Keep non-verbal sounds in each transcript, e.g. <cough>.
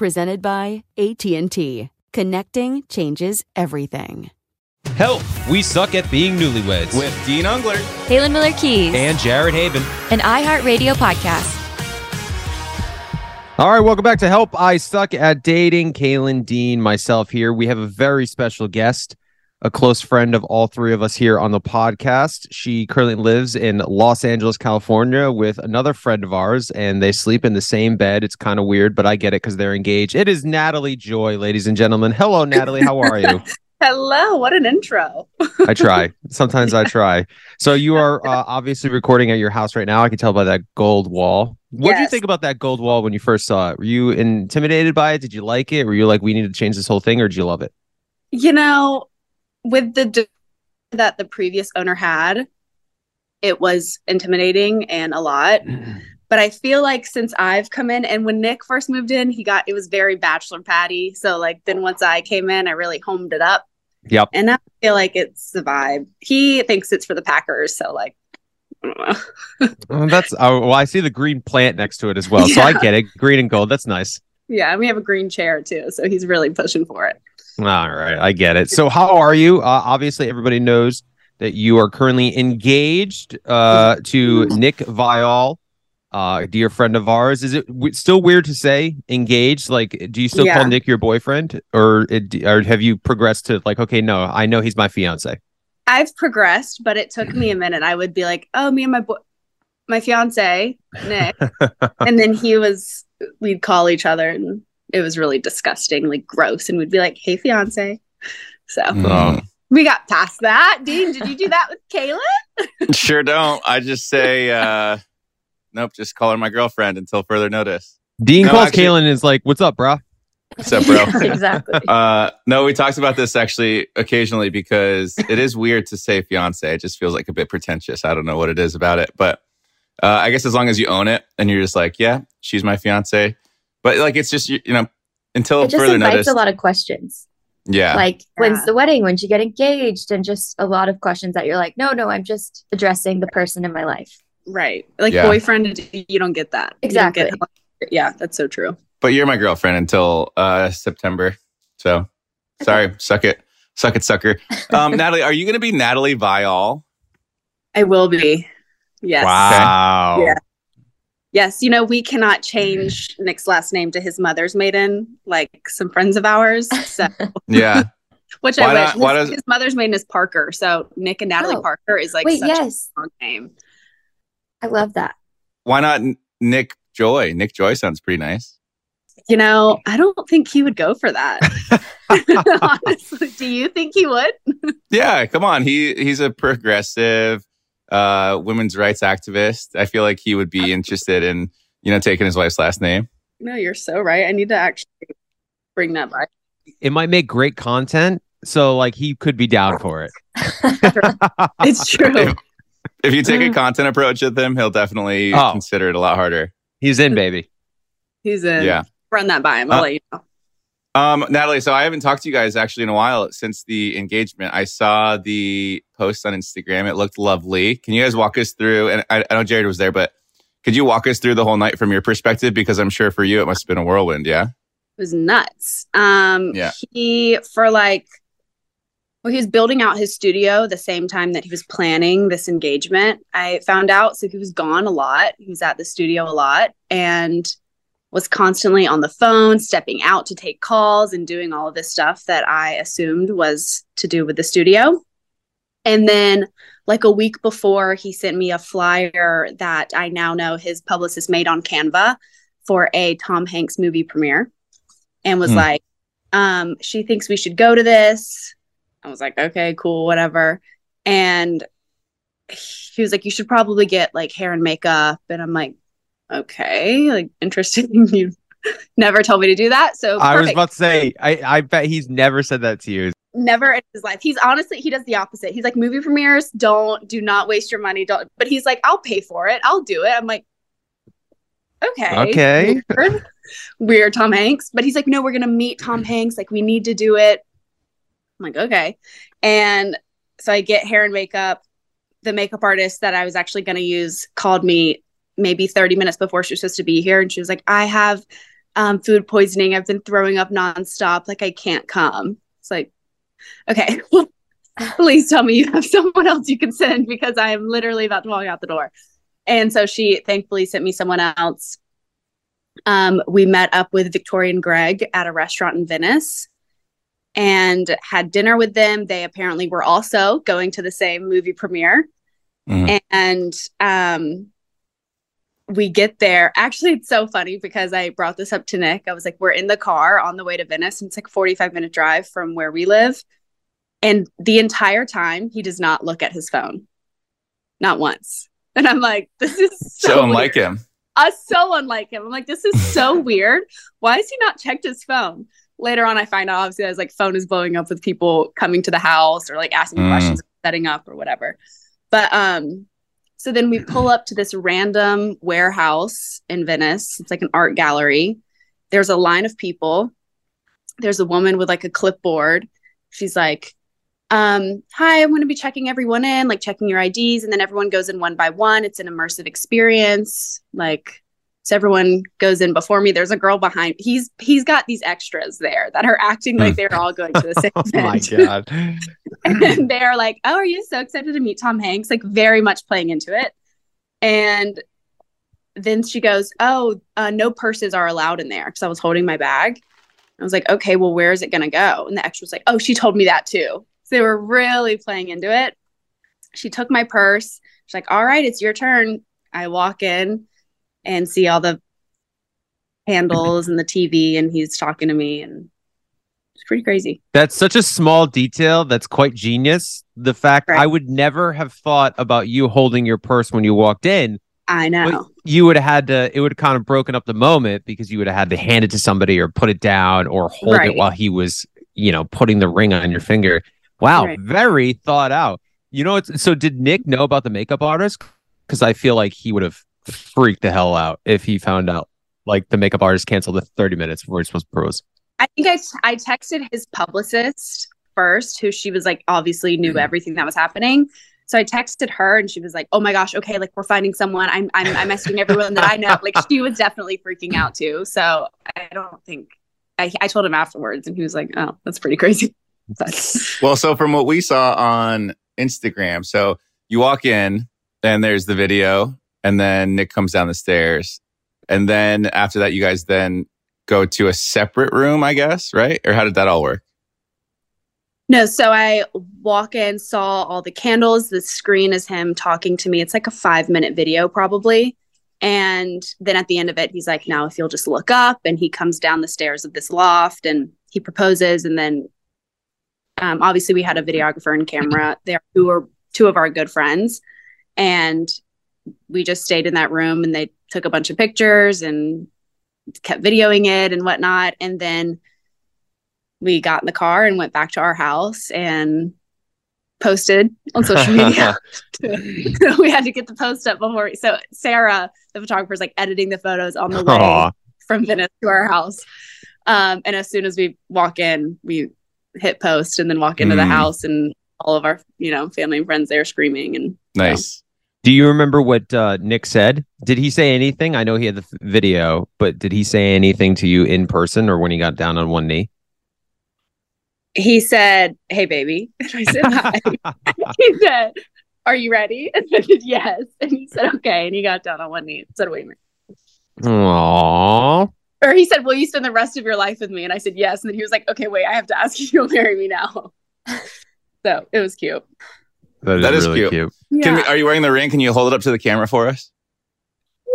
Presented by AT&T. Connecting changes everything. Help! We suck at being newlyweds. With Dean Unglert. Halen Miller Keys, and Jared Haibon. an iHeartRadio podcast. All right, welcome back to Help I Suck at Dating. Caelynn Dean, myself here. We have a very special guest, a close friend of all three of us here on the podcast. She currently lives in Los Angeles, California with another friend of ours, and they sleep in the same bed. It's kind of weird, but I get it because they're engaged. It is Natalie Joy, ladies and gentlemen. Hello, Natalie. How are you? <laughs> Hello, what an intro. <laughs> I try. Sometimes I try. So you are uh, obviously recording at your house right now. I can tell by that gold wall. What did you think about that gold wall when you first saw it? Were you intimidated by it? Did you like it? Were you like, we need to change this whole thing, or did you love it? You know, with the that the previous owner had, it was intimidating and a lot. <clears throat> But I feel like since I've come in and when Nick first moved in, he got it was very bachelor patty. So like then once I came in, I really homed it up. Yep. And I feel like it's the vibe. He thinks it's for the Packers, so like I don't know. <laughs> That's oh, well. I see the green plant next to it as well, so I get it. Green and gold. That's nice. Yeah, and we have a green chair too, so he's really pushing for it. All right, I get it. So, how are you? Uh, obviously, everybody knows that you are currently engaged uh, to Nick Viall, uh, a dear friend of ours. Is it w- still weird to say engaged? Like, do you still Yeah. call Nick your boyfriend, or it, or have you progressed to like, okay, no, I know he's my fiance. I've progressed, but it took me a <laughs> minute. I would be like, "Oh, me and my boy, my fiance Nick," <laughs> and then he was. We'd call each other, and it was really disgusting, like gross. And we'd be like, "Hey, fiance." <laughs> So Oh. we got past that. Dean, did you do that with Kayla? <laughs> Sure don't. I just say, <laughs> uh, nope, just call her my girlfriend until further notice. Dean No, calls actually- Caelynn and is like, "What's up, bro?" What's up, bro? exactly. Uh, no, we talked about this actually occasionally because it is weird to say fiance. It just feels like a bit pretentious. I don't know what it is about it, but uh, I guess as long as you own it and you're just like, yeah, she's my fiance. But like, it's just you, you know, until It just further invites notice. a lot of questions. yeah, Like, when's the wedding? When'd you get engaged? And just a lot of questions that you're like, no, no, I'm just addressing the person in my life. Right, like Yeah. boyfriend. You don't get that. You don't get- Exactly. yeah, that's so true. but you're my girlfriend until uh, September. So sorry, suck it, suck it, sucker. Um, <laughs> Natalie, are you going to be Natalie Viall? I will be. Yes. Wow. Yeah. Yes, you know, we cannot <laughs> change Nick's last name to his mother's maiden, like some friends of ours. So, <laughs> Yeah, <laughs> which Why I wish. not- why his, does- his mother's maiden is Parker. So, Nick and Natalie Oh. Parker is like Wait, such yes. a strong name. I love that. why not Nick Joy? Nick Joy sounds pretty nice. You know, I don't think he would go for that. Honestly, do you think he would? Yeah, come on. He he's a progressive uh women's rights activist. I feel like he would be interested in, you know, taking his wife's last name. No, you're so right. I need to actually bring that back. It might make great content, so like he could be down for it. <laughs> It's true. If, if you take a content approach with him, he'll definitely Oh. consider it a lot harder. He's in, baby. He's in. Yeah. run that by him. I'll Uh, let you know. Um, Natalie, so I haven't talked to you guys actually in a while since the engagement. I saw the post on Instagram. It looked lovely. Can you guys walk us through? And I, I know Jared was there, but could you walk us through the whole night from your perspective? Because I'm sure for you it must have been a whirlwind. Yeah. It was nuts. Um, Yeah. he for like, well, he was building out his studio the same time that he was planning this engagement. I found out, so he was gone a lot. He was at the studio a lot and was constantly on the phone, stepping out to take calls and doing all of this stuff that I assumed was to do with the studio. And then, like a week before, he sent me a flyer that I now know his publicist made on Canva for a Tom Hanks movie premiere and was Hmm. like, um, she thinks we should go to this. I was like, okay, cool, whatever. And he was like, you should probably get like hair and makeup. And I'm like, okay, like interesting. <laughs> you never told me to do that. So I was about to say, I, I bet he's never said that to you. never in his life. He's honestly, he does the opposite. He's like, movie premieres, don't, do not waste your money. Don't, but he's like, I'll pay for it. I'll do it. I'm like, okay. Okay. Weird, Weird Tom Hanks. But he's like, no, we're going to meet Tom Hanks. Like, we need to do it. I'm like, okay. And so I get hair and makeup. The makeup artist that I was actually going to use called me maybe 30 minutes before she was supposed to be here. And she was like, I have um, food poisoning. I've been throwing up nonstop. Like, I can't come. It's like, okay, <laughs> please tell me you have <laughs> someone else you can send because I am literally about to walk out the door. And so she thankfully sent me someone else. Um, we met up with Victoria and Greg at a restaurant in Venice and had dinner with them. They apparently were also going to the same movie premiere. Mhm. And um, we get there. Actually, it's so funny because I brought this up to Nick. I was like, we're in the car on the way to Venice, and it's like a 45 minute drive from where we live. And the entire time, he does not look at his phone, not once. <laughs> And I'm like, this is so, So, weird. unlike him. Uh, so unlike him. I'm like, this is so <laughs> weird. Why has he not checked his phone? Later on, I find out obviously his like phone is blowing up with people coming to the house or like asking Mm. questions, setting up or whatever. But um, so then we pull up to this random warehouse in Venice. It's like an art gallery. There's a line of people. There's a woman with like a clipboard. She's like, um, hi, I'm going to be checking everyone in, like checking your IDs, and then everyone goes in one by one. It's an immersive experience. Like, so everyone goes in before me. There's a girl behind. He's he's got these extras there that are acting like they're all going to the same <laughs> Oh my god. <laughs> and they're like, "Oh, are you so excited to meet Tom Hanks?" Like very much playing into it. And then she goes, "Oh, uh, no purses are allowed in there," because I was holding my bag. I was like, "Okay, well, where is it gonna go?" And the extra was like, "Oh, she told me that too." So they were really playing into it. She took my purse. She's like, "All right, it's your turn." I walk in and see all the handles and the TV, and he's talking to me, and it's pretty crazy. That's such a small detail that's quite genius. The fact Right. I would never have thought about you holding your purse when you walked in. I but know. you would have had to, it would have kind of broken up the moment because you would have had to hand it to somebody or put it down or hold Right. it while he was, you know, putting the ring on your finger. Wow, Right. very thought out. You know, so did Nick know about the makeup artist? Because I feel like he would have freaked the hell out if he found out like the makeup artist canceled the 30 minutes before he's supposed to propose. I think I, I texted his publicist first, who she was like obviously knew Mm-hmm. everything that was happening. So I texted her and she was like, "Oh my gosh, okay, like we're finding someone. I'm I'm, I'm messaging everyone that I know." Like she was definitely freaking out too. So I don't think I, I told him afterwards, and he was like, "Oh, that's pretty crazy." <laughs> But Well, so from what we saw on Instagram, so you walk in and there's the video, and then Nick comes down the stairs. And then after that, you guys then go to a separate room, I guess, right? Or how did that all work? no, so I walk in, saw all the candles. The screen is him talking to me. It's like a five minute video, probably. And then at the end of it, he's like, now if you'll just look up, and he comes down the stairs of this loft and he proposes. And then um, obviously, we had a videographer and camera there who were two of our good friends. And we just stayed in that room and they took a bunch of pictures and kept videoing it and whatnot. And then we got in the car and went back to our house and posted on social media. <laughs> <laughs> we had to get the post up before. We, So Sarah, the photographer, is like editing the photos on the way from Venice to our house. Um, and as soon as we walk in, we hit post and then walk into the Mm. house and all of our, you know, family and friends there screaming and Nice. Do you remember what uh, Nick said? Did he say anything? I know he had the video, but did he say anything to you in person or when he got down on one knee? he said, Hey baby. <laughs> And I said, Hi. <laughs> he said, Are you ready? <laughs> And I said, Yes. And he said, Okay. And he got down on one knee and said, Wait a minute. Aww. Or he said, Will you spend the rest of your life with me? And I said, Yes. And then he was like, Okay, wait, I have to ask you you'll marry me now. so it was cute. That is, That is really cute. cute. Can we, are you wearing the ring? Can you hold it up to the camera for us?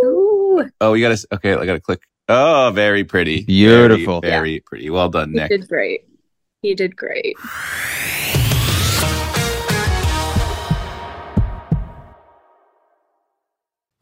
Ooh. Oh, you got to. Okay, I got to click. Oh, very pretty. Beautiful. Very, very pretty. Well done, Nick. He did great. He did great.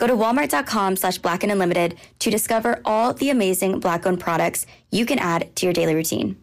Go to walmart.com slash black and unlimited to discover all the amazing black owned products you can add to your daily routine.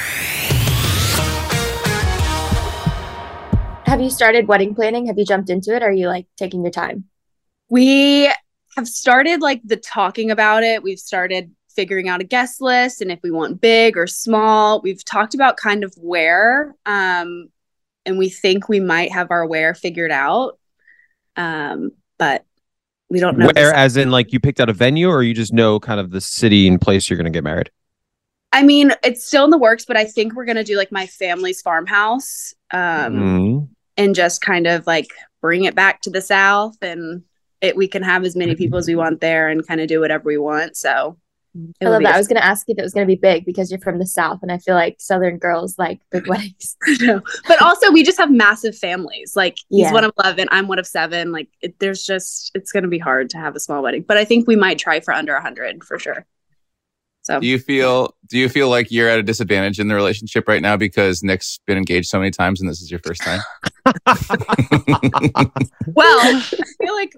Have you started wedding planning? Have you jumped into it? Or are you like taking your time? We have started like the talking about it. We've started figuring out a guest list and if we want big or small. We've talked about kind of where um and we think we might have our where figured out. Um but we don't know. Where, as in, like, you picked out a venue, or you just know kind of the city and place you're going to get married? I mean, it's still in the works, but I think we're gonna do like my family's farmhouse. Um Mm. And just kind of like bring it back to the south and it we can have as many people as we want there and kind of do whatever we want. So I love that. I was going to ask you if it was going to be big because you're from the South, and I feel like Southern girls like big <laughs> weddings. no. but also we just have massive families. Like he's Yeah. one of eleven, I'm one of seven. Like it, there's just it's going to be hard to have a small wedding, but I think we might try for under a hundred for sure. So Do you feel do you feel like you're at a disadvantage in the relationship right now because Nick's been engaged so many times and this is your first time? <laughs> well, I feel like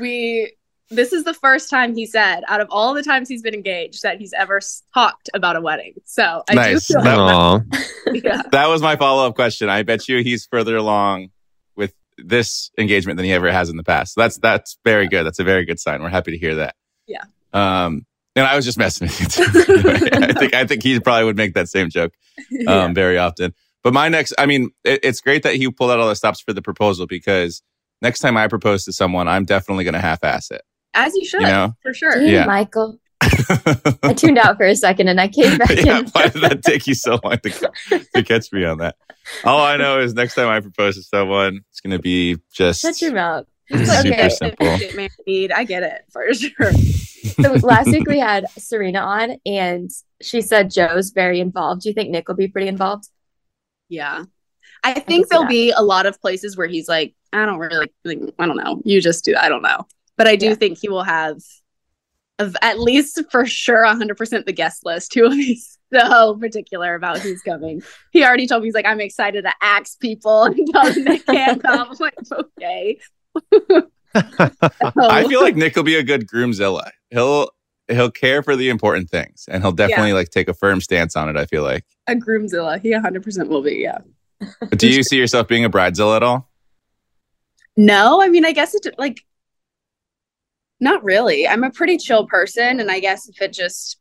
we. This is the first time he said, out of all the times he's been engaged, that he's ever talked about a wedding. So I Nice. do feel That- Aw. <laughs> yeah. that was my follow up question. I bet you he's further along with this engagement than he ever has in the past. So that's that's very good. That's a very good sign. We're happy to hear that. Yeah. Um, and I was just messing with you. Too. <laughs> I think I think he probably would make that same joke <laughs> um, very often. But my next, I mean, it, it's great that he pulled out all the stops for the proposal because next time I propose to someone, I'm definitely going to half ass it. As you should, You know? for sure. Dang, Yeah. Michael. <laughs> I tuned out for a second and I came back yeah, in. why did that take you so long to, to catch me on that? All I know is next time I propose to someone, it's going to be just Shut your mouth. Super Okay. simple. Shit. I get it for <laughs> sure. So last week we had Serena on and she said Joe's very involved. Do you think Nick will be pretty involved? Yeah. I think see there'll that. be a lot of places where he's like, I don't really, like, I don't know. You just do. I don't know. But I do Yeah. think he will have, of at least for sure, 100% the guest list. He will be <laughs> so particular about who's coming. He already told me, he's like, I'm excited to ax people and tell them they can't <laughs> come. I'm like, okay. <laughs> I oh. feel like Nick will be a good groomzilla. He'll he'll care for the important things, and he'll definitely like take a firm stance on it. I feel like. a groomzilla. He 100% will be. Yeah. But do you see yourself being a bridezilla at all? No, I mean, I guess it like not really. I'm a pretty chill person, and I guess if it just,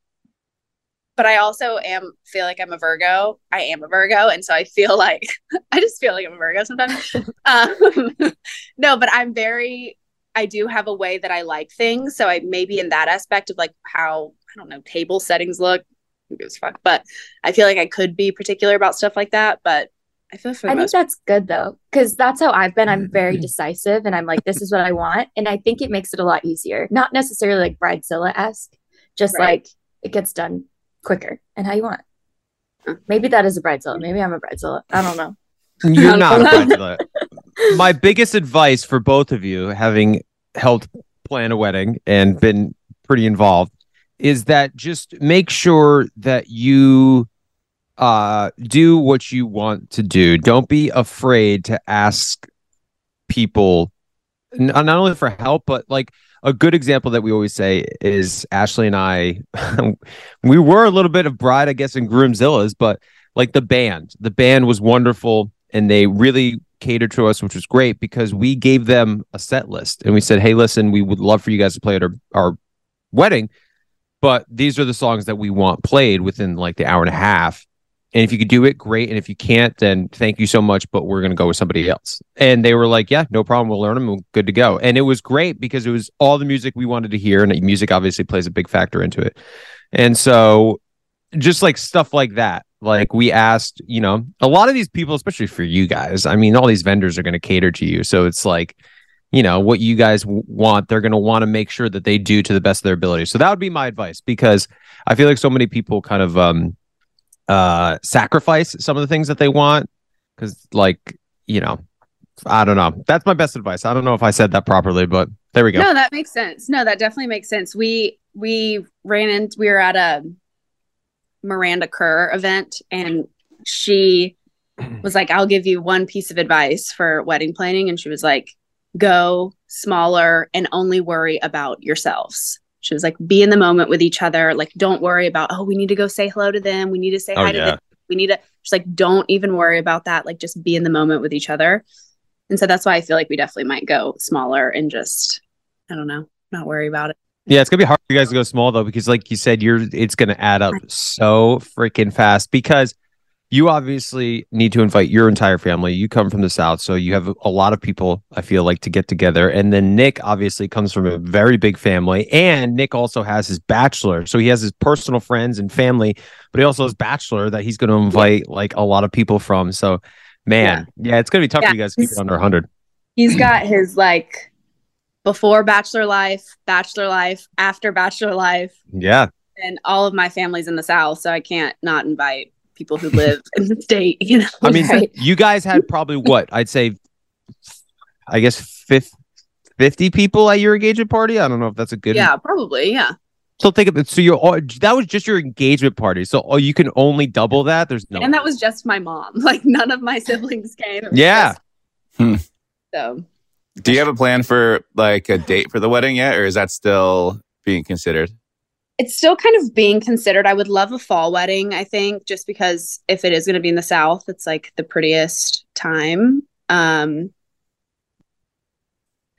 but I also am feel like I'm a Virgo. I am a Virgo, and so I feel like <laughs> I just feel like I'm a Virgo sometimes. <laughs> um, <laughs> no, but I'm very. I do have a way that I like things, so I maybe in that aspect of like how I don't know table settings look. Who gives a fuck? But I feel like I could be particular about stuff like that. But I feel for the I think that's good though, because that's how I've been. I'm very decisive and I'm like, this is what I want. And I think it makes it a lot easier. Not necessarily like Bridezilla esque, just Right. like it gets done quicker and how you want. Maybe that is a Bridezilla. Maybe I'm a Bridezilla. I don't know. You're not a bridezilla. <laughs> My biggest advice for both of you, having helped plan a wedding and been pretty involved, is that just make sure that you uh do what you want to do. Don't be afraid to ask people n- not only for help, but like a good example that we always say is Ashley and I, <laughs> we were a little bit of bride, I guess, in Groomzillas, but like the band, the band was wonderful and they really catered to us, which was great because we gave them a set list and we said, Hey, listen, we would love for you guys to play at our, our wedding, but these are the songs that we want played within like the hour and a half. And if you could do it, great. And if you can't, then thank you so much. But we're going to go with somebody else. And they were like, yeah, no problem. We'll learn them. We're good to go. And it was great because it was all the music we wanted to hear. And music obviously plays a big factor into it. And so just like stuff like that. Like we asked, you know, a lot of these people, especially for you guys, I mean, all these vendors are going to cater to you. So it's like, you know, what you guys want, they're going to want to make sure that they do to the best of their ability. So that would be my advice because I feel like so many people kind of, um, uh sacrifice some of the things that they want because like you know i don't know that's my best advice i don't know if i said that properly but there we go No, that makes sense. No, that definitely makes sense. We we ran into we were at a Miranda Kerr event and she <clears throat> was like, I'll give you one piece of advice for wedding planning. And she was like, go smaller and only worry about yourselves. She was like, be in the moment with each other. Like, don't worry about, oh, we need to go say hello to them. We need to say Oh, hi to yeah. them. We need to just like, don't even worry about that. Like, just be in the moment with each other. And so that's why I feel like we definitely might go smaller and just, I don't know, not worry about it. yeah it's gonna be hard for you guys to go small though because like you said you're it's gonna add up so freaking fast because you obviously need to invite your entire family. You come from the south so you have a lot of people i feel like to get together. And then nick obviously comes from a very big family and nick also has his bachelor. So he has his personal friends and family but he also has bachelor that he's going to invite like a lot of people from. So man yeah, it's going to be tough Yeah. for you guys to keep it under 100 He's got his like before bachelor life, bachelor life, after bachelor life, yeah. And all of my family's in the South, so I can't not invite people who live in the state, you know. I mean, you guys had probably what I'd say, I guess fif- 50 people at your engagement party. I don't know if that's a good. yeah, probably, yeah. So think of it. So you're all, that was just your engagement party. So oh, you can only double that. There's no. And that was just my mom. <laughs> Like none of my siblings came. Yeah. just- <laughs> hmm. so Do you have a plan for like a date for the wedding yet, or is that still being considered? It's still kind of being considered. I would love a fall wedding, I think, just because if it is going to be in the South, it's like the prettiest time. Um,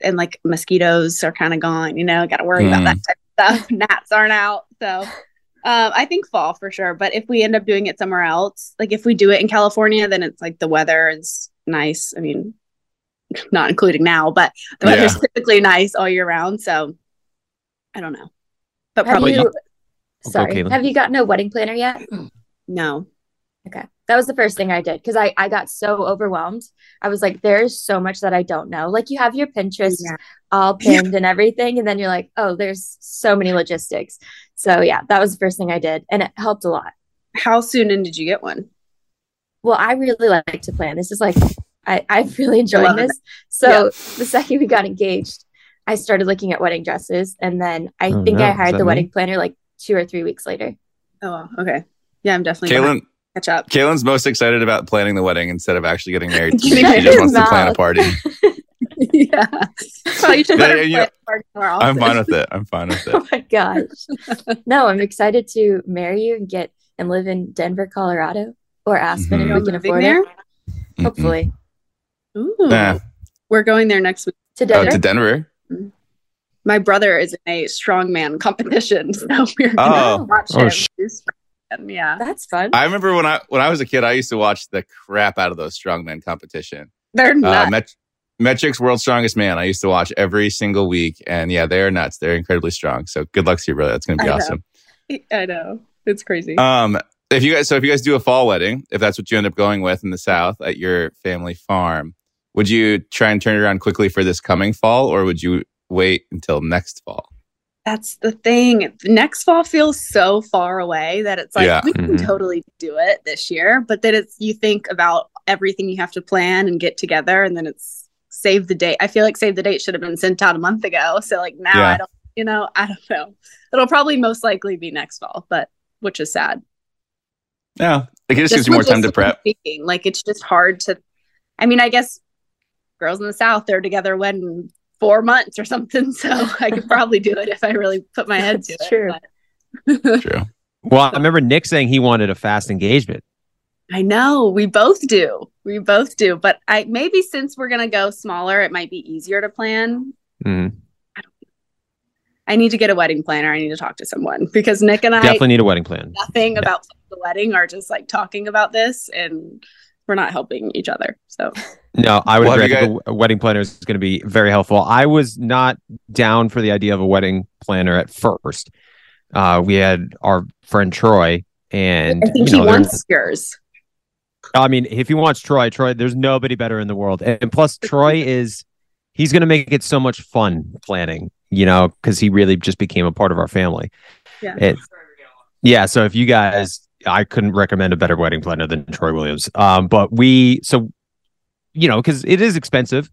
and like mosquitoes are kind of gone, you know, got to worry about that type of stuff. <laughs> Gnats aren't out. So um, I think fall for sure. But if we end up doing it somewhere else, like if we do it in California, then it's like the weather is nice. I mean, <laughs> not including now, but the weather's Yeah. typically nice all year round. So I don't know, but Have probably you, I'll go, sorry, Caitlin. have you gotten a wedding planner yet? no. Okay. That was the first thing I did because I, I got so overwhelmed. I was like, there's so much that I don't know. Like you have your Pinterest Yeah. all pinned and everything, and then you're like, oh, there's so many logistics. So yeah, that was the first thing I did, and it helped a lot. How soon in did you get one? Well, I really like to plan. This is like I, I've really enjoyed this. it. So Yeah. the second we got engaged, I started looking at wedding dresses, and then I Oh, think no. I hired the me? wedding planner like two or three weeks later. Oh, wow. okay. Yeah, I'm definitely gonna Caelynn, catch up. Caelynn's most excited about planning the wedding instead of actually getting married. <laughs> she Getting just married. wants to plan a party. <laughs> yeah. Well, you should Yeah, yeah, yeah. party more often. I'm fine with it. I'm fine with <laughs> it. Oh my gosh. no, I'm excited to marry you and get and live in Denver, Colorado or Aspen Mhm. if we can moving afford there? it. Hopefully. Ooh. Yeah. We're going there next week. To Denver. Oh, to Denver. My brother is in a strongman <laughs> competition, so we're Oh. gonna watch Oh, him. sh- yeah, That's fun. I remember when I when I was a kid, I used to watch the crap out of those strongman competition. they're Uh, nuts. Met- MET-Rx World's Strongest Man. I used to watch every single week, and yeah, they are nuts. They're incredibly strong. So good luck to you, brother. That's going to be I know. awesome. <laughs> I know it's crazy. Um, if you guys, so if you guys do a fall wedding, if that's what you end up going with in the South at your family farm, would you try and turn it around quickly for this coming fall, or would you wait until next fall? That's the thing. Next fall feels so far away that it's like Yeah. we can Mhm. totally do it this year, but then it's you think about everything you have to plan and get together, and then it's save the date. I feel like save the date should have been sent out a month ago. So like now Yeah. I don't, you know, I don't know. It'll probably most likely be next fall, but which is sad. Yeah, like it just gives you more time to prep. Speaking, like it's just hard to. I mean, I guess girls in the South they're together when four months or something, <laughs> so I could probably do it if I really put my head to That's it. true. but- True. Well, I remember Nick saying he wanted a fast engagement. I know we both do. We both do, but I maybe since we're gonna go smaller, it might be easier to plan. Mhm. I need to get a wedding planner. I need to talk to someone because Nick and I Definitely need a wedding plan. nothing about the wedding are just like talking about this and we're not helping each other. So No, I would Well, agree. you I think a wedding planner is going to be very helpful. I was not down for the idea of a wedding planner at first. Uh, we had our friend Troy, and I think you know, he wants yours. I mean, if he wants Troy, Troy, there's nobody better in the world. And plus, Troy <laughs> is he's going to make it so much fun planning, you know, because he really just became a part of our family. Yeah. It, yeah. So if you guys, I couldn't recommend a better wedding planner than Troy Williams. Um, but we, so, you know, because it is expensive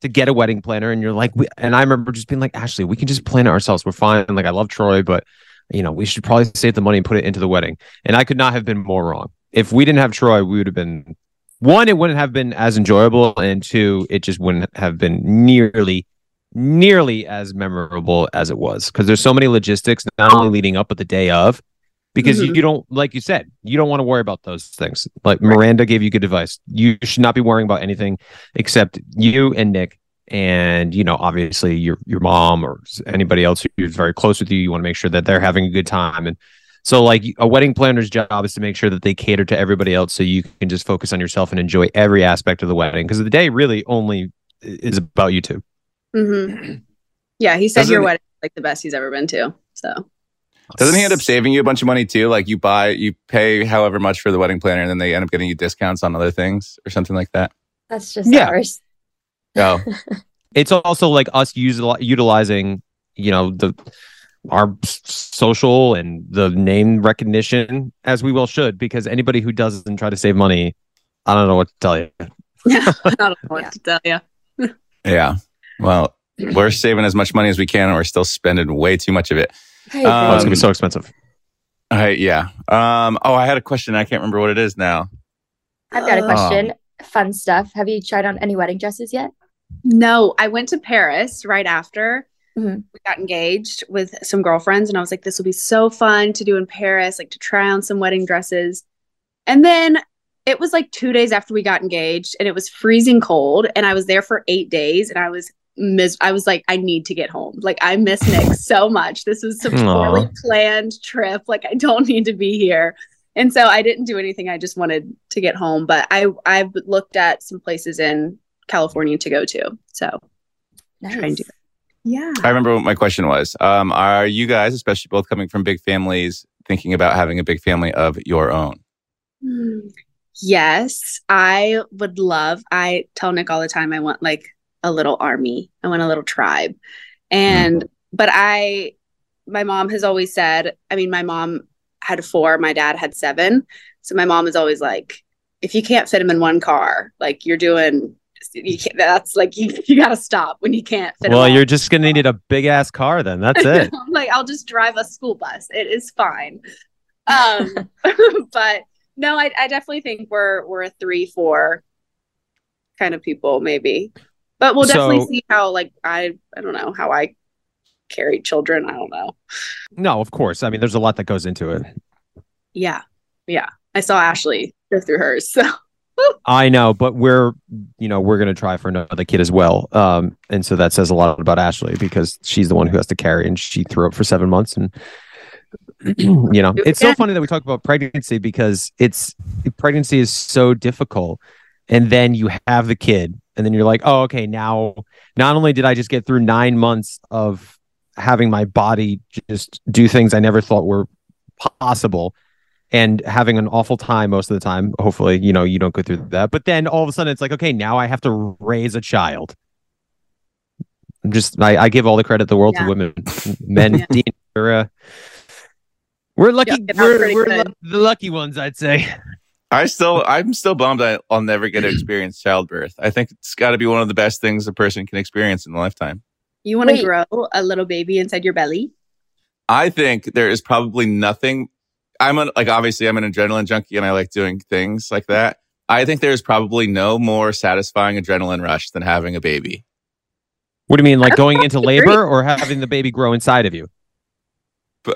to get a wedding planner, and you're like, we, and I remember just being like, Ashley, we can just plan it ourselves. We're fine. Like, I love Troy, but you know, we should probably save the money and put it into the wedding. And I could not have been more wrong. If we didn't have Troy, we would have been one, it wouldn't have been as enjoyable, and two, it just wouldn't have been nearly nearly as memorable as it was because there's so many logistics not only leading up but the day of because you, Mhm. you don't like you said you don't want to worry about those things. Like miranda gave you good advice. You should not be worrying about anything except you and nick and you know obviously your your mom or anybody else who's very close with you. You want to make sure that they're having a good time. And so like a wedding planner's job is to make sure that they cater to everybody else so you can just focus on yourself and enjoy every aspect of the wedding. Because the day really only is about you two. Hmm Yeah, he said Doesn't your wedding like the best he's ever been to. So Doesn't he end up saving you a bunch of money too? Like you buy, you pay however much for the wedding planner, and then they end up getting you discounts on other things or something like that. That's just Yeah. ours. Oh, <laughs> it's also like us usil- utilizing you know the our social and the name recognition as we well should because anybody who doesn't try to save money i don't know what to tell you <laughs> yeah, <laughs> I don't know what to tell you. yeah. Well, <clears throat> we're saving as much money as we can, and we're still spending way too much of it. I agree. oh, it's gonna Um, be so expensive All right, yeah. Um. Oh, I had a question. I can't remember what it is now. I've got a Uh, question. Fun stuff. Have you tried on any wedding dresses yet? No, I went to Paris right after Mhm. we got engaged with some girlfriends, and I was like, this will be so fun to do in Paris, like to try on some wedding dresses. And then it was like two days after we got engaged, and it was freezing cold, and I was there for eight days, and I was mis- I was like, I need to get home. Like I miss Nick so much. This was some poorly planned trip. Like I don't <laughs> need to be here. And so I didn't do anything. I just wanted to get home. But I I've looked at some places in California to go to. So try and Nice. do Yeah. I remember what my question was. Um, are you guys, especially both coming from big families, thinking about having a big family of your own? Hmm. Yes, I would love. I tell Nick all the time I want like a little army. I want a little tribe. And but I my mom has always said, I mean my mom had 4, my dad had 7. So my mom is always like if you can't fit them in one car, like you're doing you can't, that's like you, you got to stop when you can't fit Well, you're just gonna need a big ass car then. That's <laughs> it. Like, I'll just drive a school bus. It is fine. Um, <laughs> <laughs> but no, I, I definitely think we're we're a three, four kind of people, maybe. But we'll definitely So- see how like I I don't know how I carry children. I don't know. no, of course. I mean, there's a lot that goes into it. Yeah, yeah. I saw Ashley go through hers. So <laughs> I know, but we're you know we're gonna try for another kid as well. Um, and so that says a lot about Ashley because she's the one who has to carry, and she threw up for seven months, and <clears throat> you know it's so funny that we talk about pregnancy because it's pregnancy is so difficult, and then you have the kid, and then you're like, oh, okay, now not only did I just get through nine months of having my body just do things I never thought were possible and having an awful time most of the time. Hopefully, you know, you don't go through that. But then all of a sudden it's like, okay, now I have to raise a child. I'm just I, I give all the credit the world Yeah. to women. Men <laughs> Yeah. Dean, we're, uh, we're lucky Yeah, we're, we're the lucky ones, I'd say. I still, I'm still bummed I, I'll never get to <clears throat> experience childbirth. I think it's got to be one of the best things a person can experience in a lifetime. you want to grow a little baby inside your belly? I think there is probably nothing. I'm a, like obviously I'm an adrenaline junkie and I like doing things like that. I think there's probably no more satisfying adrenaline rush than having a baby. What do you mean, like going into labor or having the baby grow inside of you?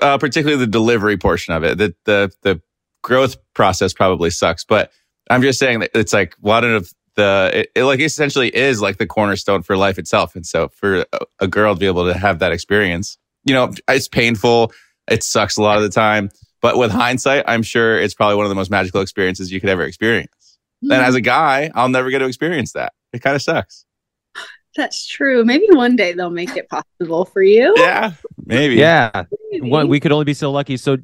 Uh, particularly the delivery portion of it. The the the growth process probably sucks, but I'm just saying that it's like one of the it, it like essentially is like the cornerstone for life itself. And so for a, a girl to be able to have that experience, you know, it's painful. It sucks a lot of the time, but with hindsight, I'm sure it's probably one of the most magical experiences you could ever experience. And as a guy, I'll never get to experience that. It kind of sucks. That's true. Maybe one day they'll make it possible for you. Yeah, maybe. Yeah. Maybe. One, we could only be so lucky. So,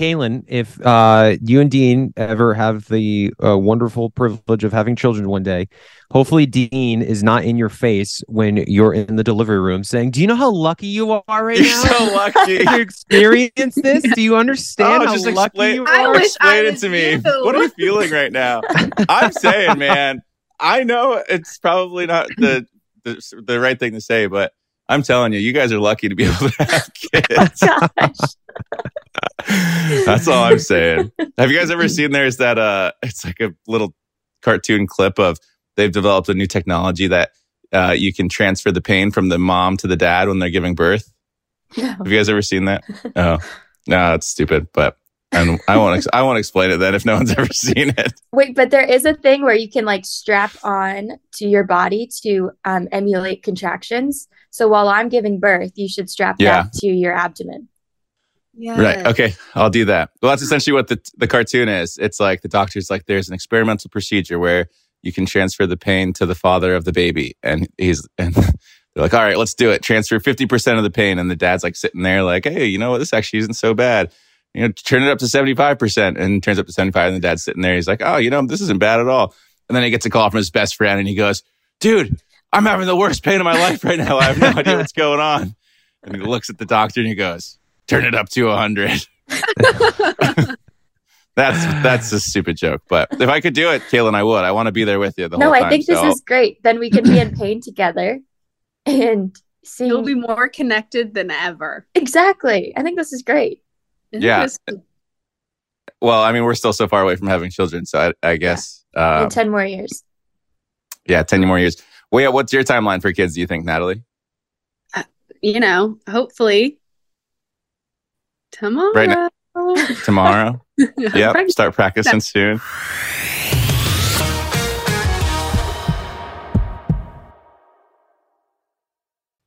Caelynn, if uh, you and Dean ever have the uh, wonderful privilege of having children one day, hopefully Dean is not in your face when you're in the delivery room saying, "Do you know how lucky you are right You're now? so lucky. <laughs> you experience this? Do you understand Oh, how just lucky explain- you I are?" wish Explain I it was to me. you. What are you feeling right now? I'm saying, man, I know it's probably not the, the the right thing to say, but I'm telling you, you guys are lucky to be <laughs> able to have kids. <laughs> That's all I'm saying. Have you guys ever seen there's that uh it's like a little cartoon clip of they've developed a new technology that uh, you can transfer the pain from the mom to the dad when they're giving birth. Have you guys ever seen that? Oh, no, it's stupid, but and I won't ex- I won't explain it then if no one's <laughs> ever seen it. Wait, but there is a thing where you can like strap on to your body to um, emulate contractions. So while I'm giving birth, you should strap Yeah. that to your abdomen. Yeah. Right. Okay. I'll do that. Well, that's essentially what the the cartoon is. It's like the doctor's like, there's an experimental procedure where you can transfer the pain to the father of the baby, and he's <laughs> and they're like, all right, let's do it. Transfer fifty percent of the pain, and the dad's like sitting there, like, hey, you know what? This actually isn't so bad. You know, turn it up to seventy five percent, and turns up to seventy five, and the dad's sitting there. He's like, oh, you know, this isn't bad at all. And then he gets a call from his best friend, and he goes, dude, I'm having the worst pain of my life right now. I have no idea what's going on. And he looks at the doctor, and he goes, turn it up to hundred. <laughs> That's that's a stupid joke, but if I could do it, Caelynn, I would. I want to be there with you the no, whole time. I think this so- is great. Then we can be in pain together and see. You'll be more connected than ever. exactly. I think this is great. Yeah. well. I mean, we're still so far away from having children, so I, I guess, uh, in 10 more years. yeah, ten more years. Well, yeah. What's your timeline for kids? Do you think, Natalie? you know, hopefully tomorrow. Right now- Tomorrow? <laughs> yep. Start <laughs> practicing soon.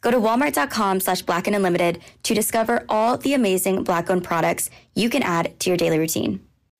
Go to walmart.com slash black and unlimited to discover all the amazing black owned products you can add to your daily routine.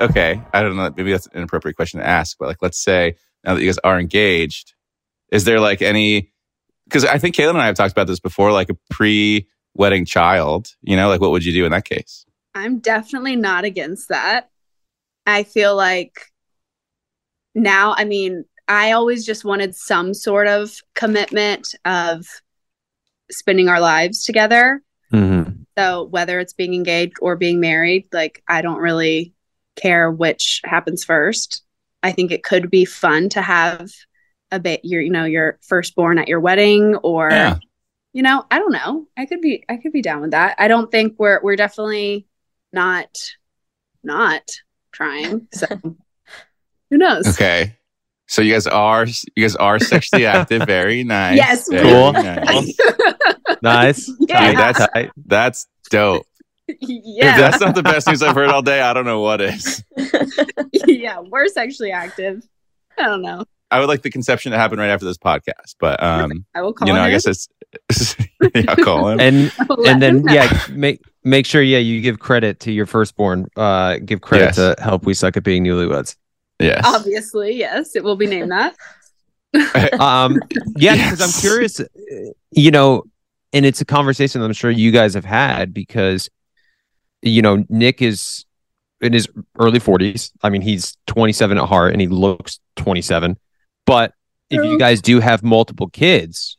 Okay, I don't know. Maybe that's an inappropriate question to ask, but like, let's say now that you guys are engaged, is there like any? Because I think Caelynn and I have talked about this before, like a pre-wedding child. You know, like what would you do in that case? I'm definitely not against that. I feel like now, I mean, I always just wanted some sort of commitment of spending our lives together. Mm-hmm. So whether it's being engaged or being married, like I don't really care which happens first. I think it could be fun to have a bit your you know your firstborn at your wedding or Yeah. you know I don't know I could be I could be down with that I don't think we're we're definitely not not trying so <laughs> who knows Okay. So you guys are you guys are sexually <laughs> active. Very nice. Yes, Very Cool. nice. Nice. <laughs> Yeah. Dude, that's that's dope. Yeah If that's not the best news I've heard all day, I don't know what is. <laughs> yeah we're sexually active I don't know I would like the conception to happen right after this podcast, but um, I will call you know, I guess it's <laughs> yeah, call him. And <laughs> I'll let and then him yeah, make make sure yeah you give credit to your firstborn. Uh, give credit Yes. to help we suck at being newlyweds. yes. obviously yes it will be named that um yeah because i'm curious uh, you know and it's a conversation i'm sure you guys have had because you know nick is in his early 40s i mean he's 27 at heart and he looks 27 but if you guys do have multiple kids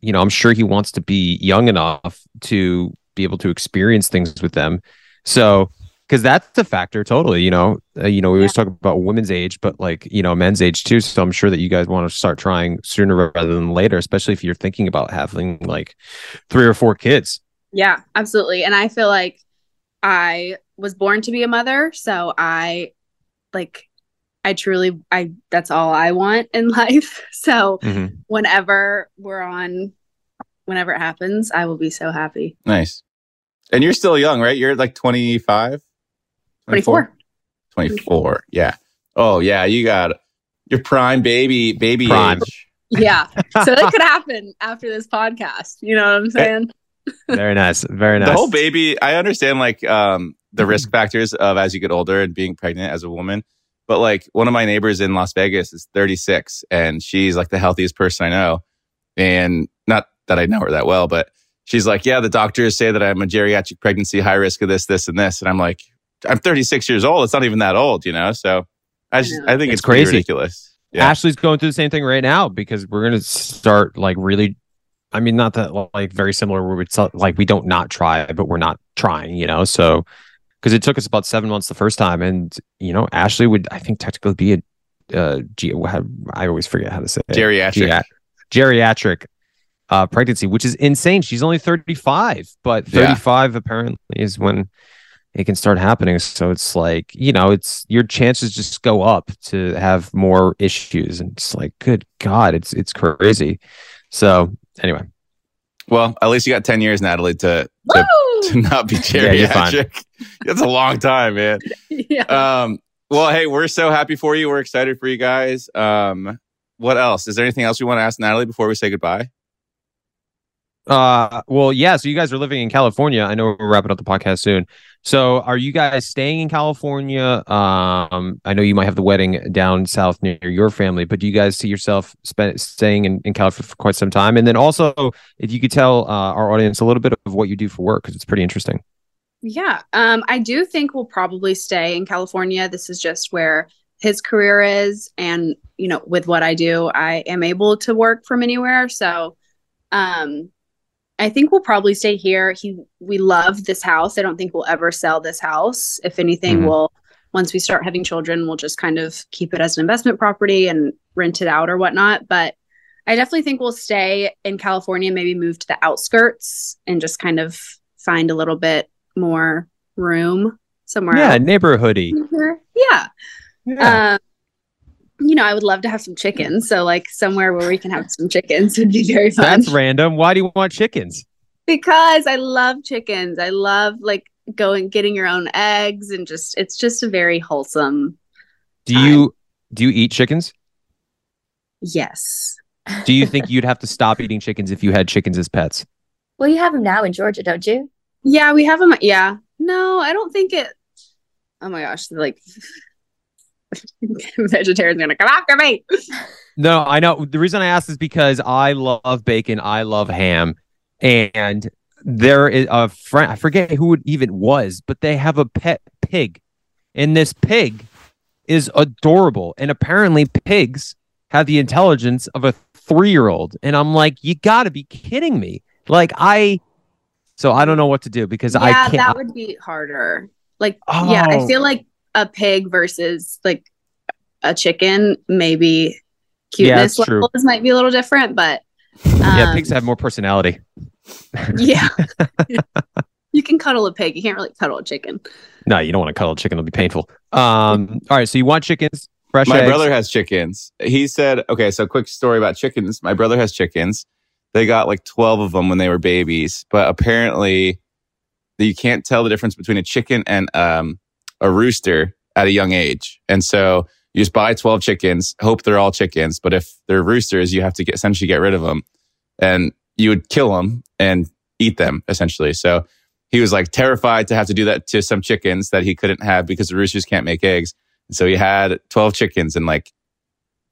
you know i'm sure he wants to be young enough to be able to experience things with them. So because that's a factor totally you know. Uh, you know we always talk about women's age but like you know men's age too. So i'm sure that you guys want to start trying sooner rather than later especially if you're thinking about having like three or four kids. Yeah, absolutely. And I feel like I was born to be a mother, so I like I truly I that's all I want in <laughs> life. So Mhm. whenever we're on whenever it happens, I will be so happy. Nice. And you're still young, right? You're like 25? 24. 24. Yeah. Oh, yeah. You got your prime baby, baby Prime. age. Yeah. so that could happen after this podcast. You know what I'm saying? Very nice very nice The whole baby, I understand like um the risk factors of as you get older and being pregnant as a woman. But like one of my neighbors in Las Vegas is 36 and she's like the healthiest person I know. And not that I know her that well, but she's like, yeah, the doctors say that I'm a geriatric pregnancy, high risk of this, this, and this. And I'm like, I'm 36 years old. It's not even that old, you know. So I just I think It's it's, crazy. ridiculous. Yeah. Ashley's going through the same thing right now because we're gonna start like really. I mean, not that like very similar where it's like we don't not try, but we're not trying, you know. So because it took us about seven months the first time, and you know, Ashley would I think technically be a uh, ge- I always forget how to say it. Geriatric. Gea- geriatric uh, pregnancy, which is insane. She's only 35, but Yeah. 35 apparently is when it can start happening. So it's like, you know, it's your chances just go up to have more issues. And it's like, good God, it's it's crazy. So anyway. Well, at least you got 10 years, Natalie, to to, to not be <laughs> Yeah, you're fine. geriatric. <laughs> That's a long time, man. <laughs> yeah. Um, well, hey, we're so happy for you. We're excited for you guys. Um, what else? Is there anything else you want to ask Natalie before we say goodbye? Uh well, yeah. So you guys are living in California. I know we're wrapping up the podcast soon. So are you guys staying in California? Um, I know you might have the wedding down south near your family, but do you guys see yourself spend, staying in, in California for quite some time? And then also, if you could tell uh, our audience a little bit of what you do for work, because it's pretty interesting. Yeah. Um, I do think we'll probably stay in California. This is just where his career is. And, you know, with what I do, I am able to work from anywhere. So um I think we'll probably stay here. He we love this house. I don't think we'll ever sell this house. If anything, Mhm. we'll once we start having children, we'll just kind of keep it as an investment property and rent it out or whatnot. But I definitely think we'll stay in California, maybe move to the outskirts and just kind of find a little bit more room somewhere Yeah, else. neighborhoody. Here. Yeah. Um, you know, I would love to have some chickens. So, like, somewhere where we can have some chickens would be very fun. That's random. Why do you want chickens? because I love chickens. I love like going getting your own eggs and just it's just a very wholesome. Do you do you eat chickens? Yes. Do you think you'd have to stop eating chickens if you had chickens as pets? Well, you have them now in Georgia, don't you? Yeah, we have them. Yeah. No, I don't think it. Oh my gosh, like <laughs> vegetarians gonna come after me. No, I know. The reason I asked is because I love bacon, I love ham, and there is a friend. I forget who it even was, but they have a pet pig, and this pig is adorable. And apparently, pigs have the intelligence of a three-year-old. And I'm like, you got to be kidding me! Like I, so I don't know what to do because I yeah, can't. that would be harder. Like, yeah, I Oh. feel like a pig versus like a chicken, maybe Yeah, cuteness that's true. levels might be a little different, but yeah, um, pigs have more personality. <laughs> yeah. <laughs> you can cuddle a pig. You can't really cuddle a chicken. No, you don't want to cuddle a chicken; it'll be painful. Um, all right, so you want chickens, fresh My eggs. brother has chickens. He said, okay, so quick story about chickens. My brother has chickens. They got like 12 of them when they were babies, but apparently you can't tell the difference between a chicken and um, a rooster at a young age. And so you just buy 12 chickens, hope they're all chickens, but if they're roosters, you have to get essentially get rid of them. And you would kill them and eat them essentially. So he was like terrified to have to do that to some chickens that he couldn't have because the roosters can't make eggs. So he had 12 chickens and like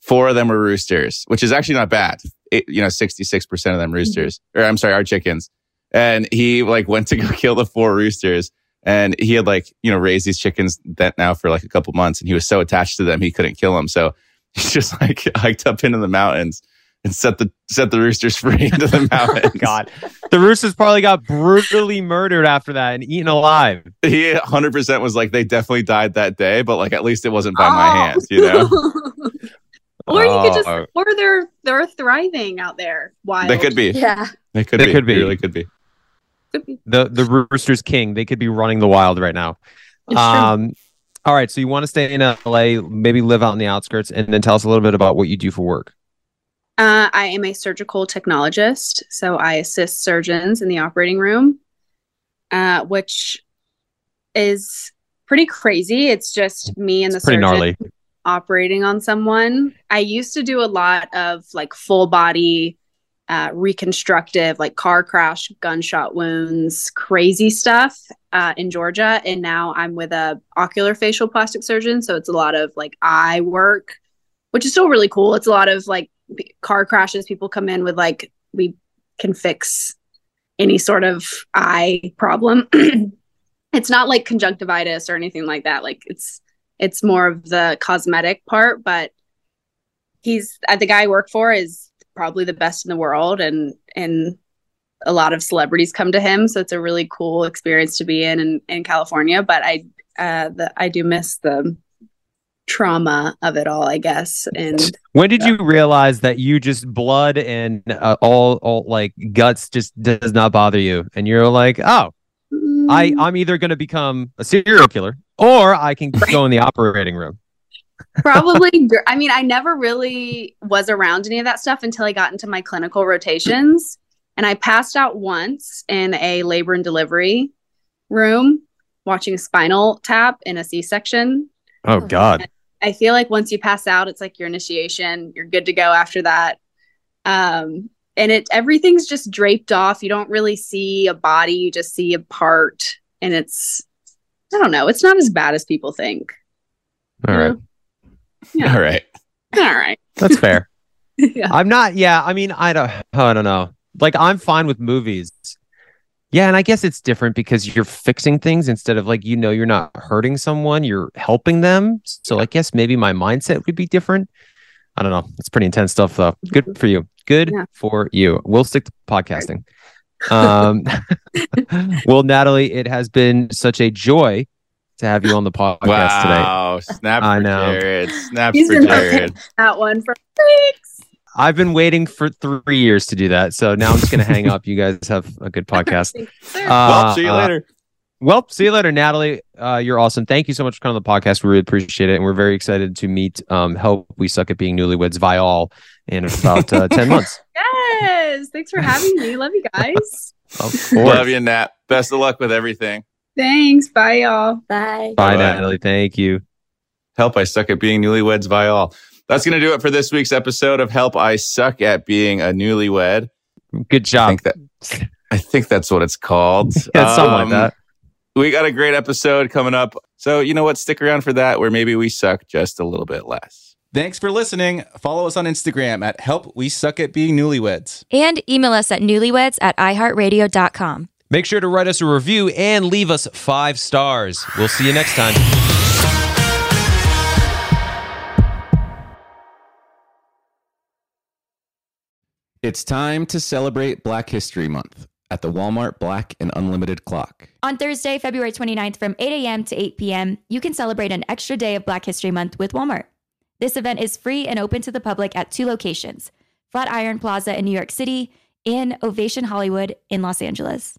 four of them were roosters, which is actually not bad. It, you know, 66% of them mm-hmm. roosters, or I'm sorry, are chickens. And he like went to go <laughs> kill the four roosters and he had like, you know, raised these chickens that now for like a couple months and he was so attached to them, he couldn't kill them. So <laughs> he just like hiked up into the mountains and set the, set the roosters <laughs> free into the <laughs> oh, mountains. God, the roosters probably got brutally murdered after that and eaten alive. He 100% was like, they definitely died that day, but like at least it wasn't by Oh. my hands, you know? or you could just, Oh. or they're they're thriving out there. Wild. They could be. Yeah. They could They be. could be. They really could be. The the roosters king. They could be running the wild right now. It's true. Um, all right, so you want to stay in LA, maybe live out in the outskirts, and then tell us a little bit about what you do for work. Uh, I am a surgical technologist, so I assist surgeons in the operating room, uh, which is pretty crazy. It's just me and the Pretty surgeon gnarly. operating on someone. I used to do a lot of like full body uh, reconstructive, like car crash, gunshot wounds, crazy stuff uh, in Georgia, and now I'm with a ocular facial plastic surgeon. So it's a lot of like eye work, which is still really cool. It's a lot of like car crashes. People come in with like we can fix any sort of eye problem. <clears throat> it's not like conjunctivitis or anything like that. Like it's it's more of the cosmetic part, but he's uh, the guy I work for is probably the best in the world and and a lot of celebrities come to him. So it's a really cool experience to be in in, in california but i uh the, i do miss the trauma of it all i guess. And When did you realize that you just blood and uh, all all like guts just does not bother you, and you're like, oh, I I'm either going to become a serial killer or I can go in the operating room. Probably i mean i never really was around any of that stuff until i got into my clinical rotations and i passed out once in a labor and delivery room watching a spinal tap in a c-section Oh God. I feel like once you pass out, it's like your initiation. You're good to go after that. Um, and it everything's just draped off. You don't really see a body, you just see a part. And it's I don't know, it's not as bad as people think. All right. Yeah. All right. All right. That's fair. <laughs> yeah. I'm not. Yeah, I mean, I don't. I don't know. Like, I'm fine with movies. Yeah, and I guess it's different because you're fixing things instead of like you know you're not hurting someone, you're helping them. So I guess maybe my mindset would be different. I don't know. It's pretty intense stuff though. Good for you. Good Yeah. for you. We'll stick to podcasting. Um, <laughs> well, Natalie, it has been such a joy to have you on the podcast today? Wow. Snap I know. Jared. Snap He's for been Jared. that one for weeks. I've been waiting for three years to do that, so now I'm just gonna hang up. You guys have a good <laughs> podcast. well, see you Uh, uh, later. Well, see you later, Natalie. Uh, you're awesome. Thank you so much for coming on the podcast. We really appreciate it, and we're very excited to meet. Um, help we suck at being newlyweds, Viall, in about uh, ten months. <laughs> Yes. Thanks for having me. Love you guys. <laughs> Of course. Love you, Nat. Best of luck with everything. Thanks. Bye y'all. Bye. Bye, Bye-bye. Natalie. Thank you. Help I Suck at Being Newlyweds Viall. That's going to do it for this week's episode of Help I Suck at Being a Newlywed. Good I job. think that I think that's what it's called. <laughs> Yeah, something like Um, that. We got a great episode coming up. So, you know what? Stick around for that where maybe we suck just a little bit less. Thanks for listening. Follow us on Instagram at Help We Suck at Being Newlyweds. And email us at newlyweds at iheartradio.com. Make sure to write us a review and leave us five stars. We'll see you next time. It's time to celebrate Black History Month at the Walmart Black and Unlimited Clock. On Thursday, February 29th from 8 a.m. to 8 p.m., you can celebrate an extra day of Black History Month with Walmart. This event is free and open to the public at two locations Flatiron Plaza in New York City and Ovation Hollywood in Los Angeles.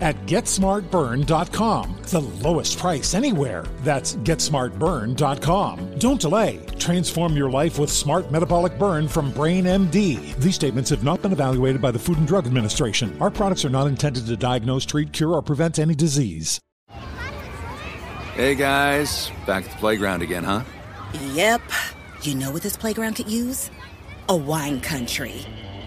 at GetSmartBurn.com. The lowest price anywhere. That's GetSmartBurn.com. Don't delay. Transform your life with Smart Metabolic Burn from Brain MD. These statements have not been evaluated by the Food and Drug Administration. Our products are not intended to diagnose, treat, cure, or prevent any disease. Hey guys, back at the playground again, huh? Yep. You know what this playground could use? A wine country.